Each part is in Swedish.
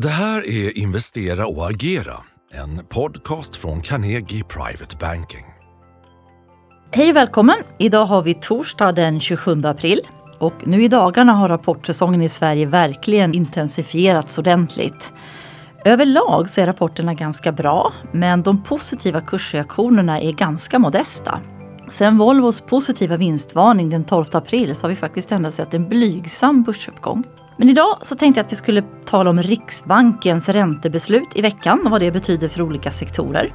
Det här är Investera och agera, en podcast från Carnegie Private Banking. Hej och välkommen! Idag har vi torsdag den 27 april och nu i dagarna har rapportsäsongen i Sverige verkligen intensifierats ordentligt. Överlag så är rapporterna ganska bra, men de positiva kursreaktionerna är ganska modesta. Sen Volvos positiva vinstvarning den 12 april så har vi faktiskt endast sett en blygsam börsuppgång. Men idag så tänkte jag att vi skulle tala om Riksbankens räntebeslut i veckan och vad det betyder för olika sektorer.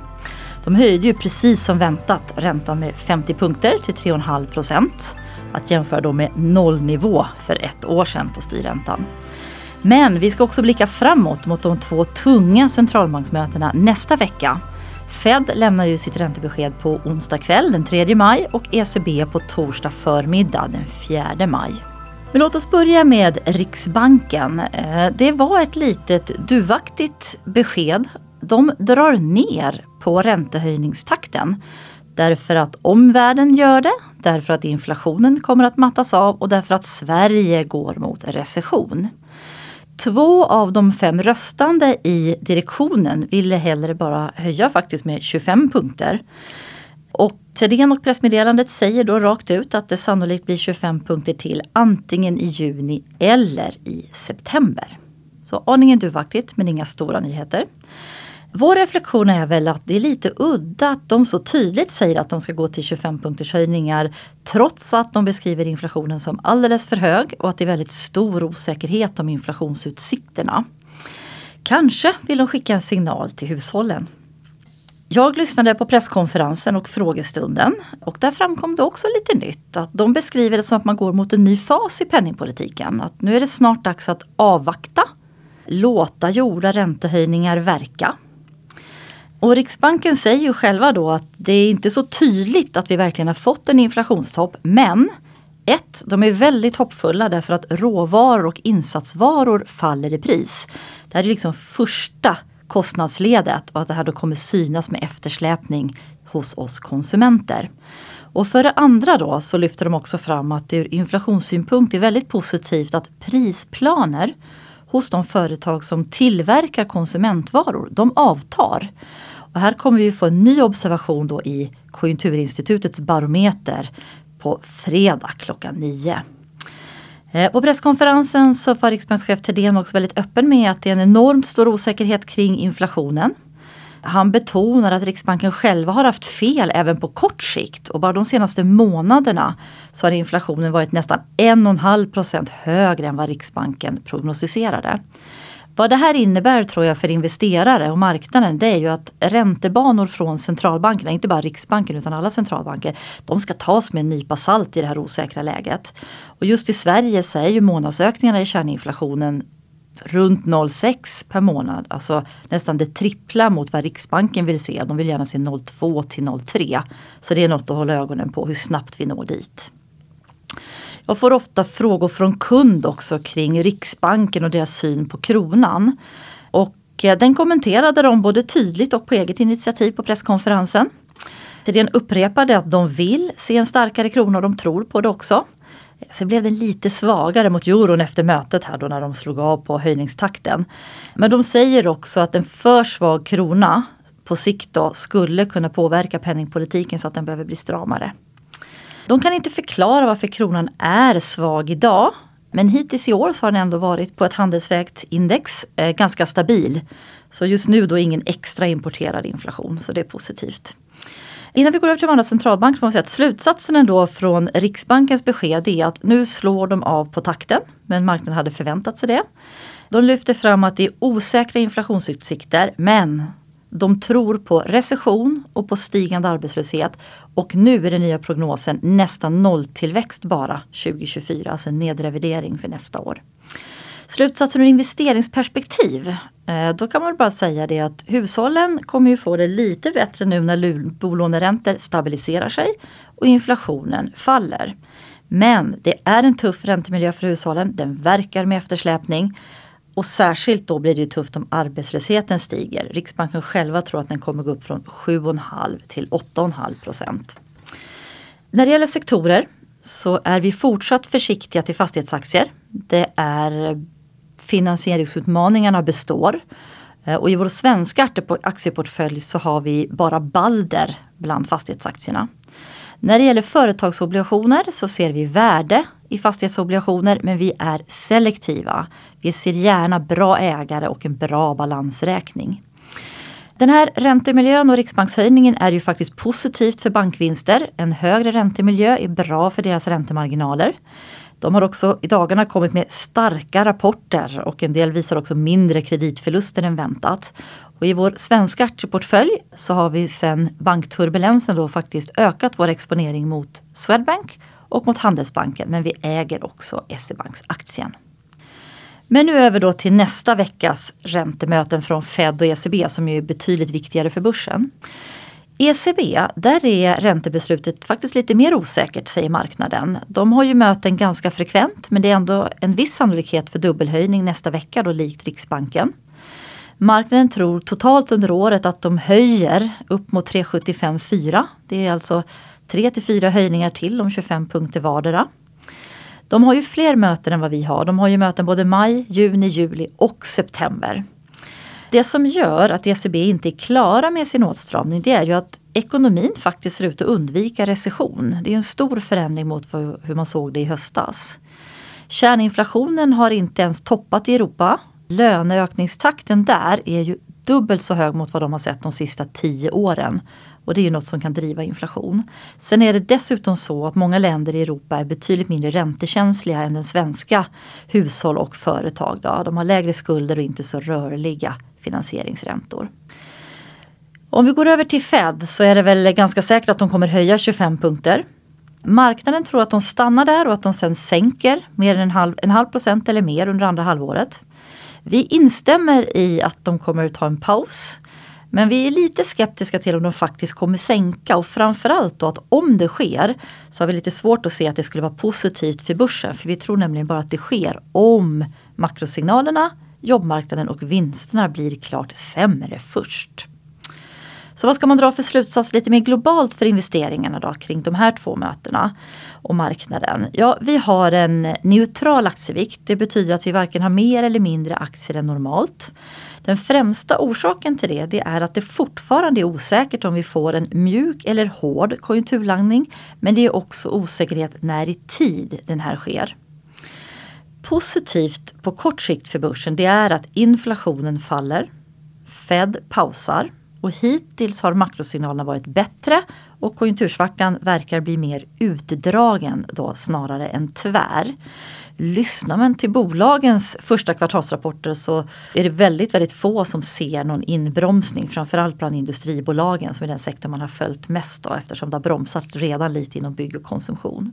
De höjde ju precis som väntat räntan med 50 punkter till 3,5 procent. Att jämföra då med nollnivå för ett år sedan på styrräntan. Men vi ska också blicka framåt mot de två tunga centralbanksmötena nästa vecka. Fed lämnar ju sitt räntebesked på onsdag kväll den 3 maj och ECB på torsdag förmiddag den 4 maj. Men låt oss börja med Riksbanken. Eh, det var ett litet duvaktigt besked. De drar ner på räntehöjningstakten. Därför att omvärlden gör det, därför att inflationen kommer att mattas av och därför att Sverige går mot recession. Två av de fem röstande i direktionen ville hellre bara höja faktiskt med 25 punkter. Och Thedéen och pressmeddelandet säger då rakt ut att det sannolikt blir 25 punkter till antingen i juni eller i september. Så aningen duvaktigt men inga stora nyheter. Vår reflektion är väl att det är lite udda att de så tydligt säger att de ska gå till 25 punkters höjningar trots att de beskriver inflationen som alldeles för hög och att det är väldigt stor osäkerhet om inflationsutsikterna. Kanske vill de skicka en signal till hushållen. Jag lyssnade på presskonferensen och frågestunden och där framkom det också lite nytt. Att de beskriver det som att man går mot en ny fas i penningpolitiken. Att nu är det snart dags att avvakta, låta gjorda räntehöjningar verka. Och Riksbanken säger ju själva då att det är inte så tydligt att vi verkligen har fått en inflationstopp. Men ett, de är väldigt hoppfulla därför att råvaror och insatsvaror faller i pris. Det här är liksom första kostnadsledet och att det här då kommer synas med eftersläpning hos oss konsumenter. Och för det andra då så lyfter de också fram att det ur inflationssynpunkt är väldigt positivt att prisplaner hos de företag som tillverkar konsumentvaror, de avtar. Och här kommer vi få en ny observation då i Konjunkturinstitutets barometer på fredag klockan nio. Eh, på presskonferensen så var riksbankschef Thedéen också väldigt öppen med att det är en enormt stor osäkerhet kring inflationen. Han betonar att Riksbanken själva har haft fel även på kort sikt och bara de senaste månaderna så har inflationen varit nästan 1,5 procent högre än vad Riksbanken prognostiserade. Vad det här innebär tror jag för investerare och marknaden det är ju att räntebanor från centralbankerna, inte bara Riksbanken utan alla centralbanker, de ska tas med en nypa salt i det här osäkra läget. Och just i Sverige så är ju månadsökningarna i kärninflationen runt 0,6 per månad. Alltså nästan det trippla mot vad Riksbanken vill se. De vill gärna se 0,2 till 0,3. Så det är något att hålla ögonen på hur snabbt vi når dit. Jag får ofta frågor från kund också kring Riksbanken och deras syn på kronan. Och eh, den kommenterade de både tydligt och på eget initiativ på presskonferensen. Thedéen upprepade att de vill se en starkare krona och de tror på det också. Sen blev den lite svagare mot euron efter mötet här då när de slog av på höjningstakten. Men de säger också att en för svag krona på sikt då skulle kunna påverka penningpolitiken så att den behöver bli stramare. De kan inte förklara varför kronan är svag idag. Men hittills i år så har den ändå varit på ett handelsvägt index eh, ganska stabil. Så just nu då ingen extra importerad inflation, så det är positivt. Innan vi går över till de andra centralbankerna får man säga att slutsatsen ändå från Riksbankens besked är att nu slår de av på takten, men marknaden hade förväntat sig det. De lyfter fram att det är osäkra inflationsutsikter, men de tror på recession och på stigande arbetslöshet. Och nu är den nya prognosen nästan nolltillväxt bara 2024, alltså en nedrevidering för nästa år. Slutsatsen ur investeringsperspektiv, eh, då kan man bara säga det att hushållen kommer ju få det lite bättre nu när bolåneräntor stabiliserar sig och inflationen faller. Men det är en tuff räntemiljö för hushållen, den verkar med eftersläpning. Och särskilt då blir det tufft om arbetslösheten stiger. Riksbanken själva tror att den kommer gå upp från 7,5 till 8,5 procent. När det gäller sektorer så är vi fortsatt försiktiga till fastighetsaktier. Det är finansieringsutmaningarna består. Eh, och I vår svenska aktieportfölj så har vi bara Balder bland fastighetsaktierna. När det gäller företagsobligationer så ser vi värde i fastighetsobligationer men vi är selektiva. Vi ser gärna bra ägare och en bra balansräkning. Den här räntemiljön och riksbankshöjningen är ju faktiskt positivt för bankvinster. En högre räntemiljö är bra för deras räntemarginaler. De har också i dagarna kommit med starka rapporter och en del visar också mindre kreditförluster än väntat. Och I vår svenska aktieportfölj så har vi sedan bankturbulensen då faktiskt ökat vår exponering mot Swedbank och mot Handelsbanken men vi äger också SE-banksaktien. Men nu över då till nästa veckas räntemöten från Fed och ECB som är betydligt viktigare för börsen. ECB, där är räntebeslutet faktiskt lite mer osäkert säger marknaden. De har ju möten ganska frekvent men det är ändå en viss sannolikhet för dubbelhöjning nästa vecka då likt Riksbanken. Marknaden tror totalt under året att de höjer upp mot 3,75-4. Det är alltså 3 till 4 höjningar till om 25 punkter vardera. De har ju fler möten än vad vi har. De har ju möten både maj, juni, juli och september. Det som gör att ECB inte är klara med sin åtstramning det är ju att ekonomin faktiskt ser ut att undvika recession. Det är en stor förändring mot hur man såg det i höstas. Kärninflationen har inte ens toppat i Europa. Löneökningstakten där är ju dubbelt så hög mot vad de har sett de sista tio åren. Och det är ju något som kan driva inflation. Sen är det dessutom så att många länder i Europa är betydligt mindre räntekänsliga än den svenska hushåll och företag. Då. De har lägre skulder och inte så rörliga finansieringsräntor. Om vi går över till Fed så är det väl ganska säkert att de kommer höja 25 punkter. Marknaden tror att de stannar där och att de sen sänker mer än en halv, en halv procent eller mer under andra halvåret. Vi instämmer i att de kommer att ta en paus. Men vi är lite skeptiska till om de faktiskt kommer sänka och framförallt då att om det sker så har vi lite svårt att se att det skulle vara positivt för börsen. För vi tror nämligen bara att det sker om makrosignalerna, jobbmarknaden och vinsterna blir klart sämre först. Så vad ska man dra för slutsats lite mer globalt för investeringarna då kring de här två mötena och marknaden? Ja, vi har en neutral aktievikt. Det betyder att vi varken har mer eller mindre aktier än normalt. Den främsta orsaken till det, det är att det fortfarande är osäkert om vi får en mjuk eller hård konjunkturlandning. Men det är också osäkerhet när i tid den här sker. Positivt på kort sikt för börsen det är att inflationen faller. Fed pausar och hittills har makrosignalerna varit bättre och konjunktursvackan verkar bli mer utdragen då snarare än tvär. Lyssnar man till bolagens första kvartalsrapporter så är det väldigt, väldigt få som ser någon inbromsning. Framförallt bland industribolagen som är den sektor man har följt mest då, eftersom det har bromsat redan lite inom bygg och konsumtion.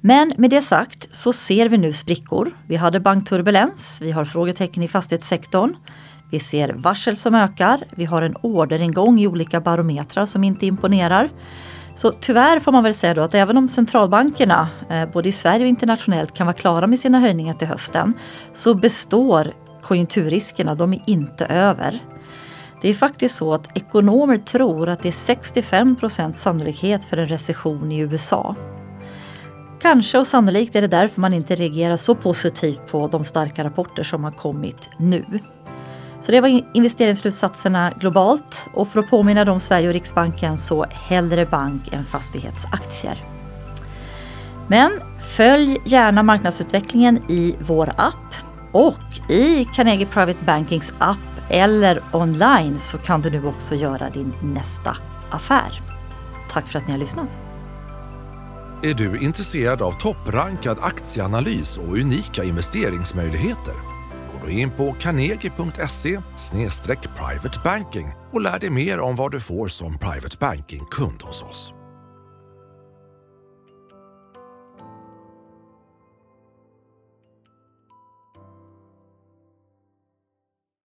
Men med det sagt så ser vi nu sprickor. Vi hade bankturbulens, vi har frågetecken i fastighetssektorn. Vi ser varsel som ökar, vi har en orderingång i olika barometrar som inte imponerar. Så tyvärr får man väl säga då att även om centralbankerna eh, både i Sverige och internationellt kan vara klara med sina höjningar till hösten så består konjunkturriskerna, de är inte över. Det är faktiskt så att ekonomer tror att det är 65% sannolikhet för en recession i USA. Kanske och sannolikt är det därför man inte reagerar så positivt på de starka rapporter som har kommit nu. Så det var investeringsslutsatserna globalt och för att påminna om Sverige och Riksbanken så hellre bank än fastighetsaktier. Men följ gärna marknadsutvecklingen i vår app och i Carnegie Private Bankings app eller online så kan du nu också göra din nästa affär. Tack för att ni har lyssnat. Är du intresserad av topprankad aktieanalys och unika investeringsmöjligheter? Gå då in på carnegie.se privatebanking och lär dig mer om vad du får som private banking-kund hos oss.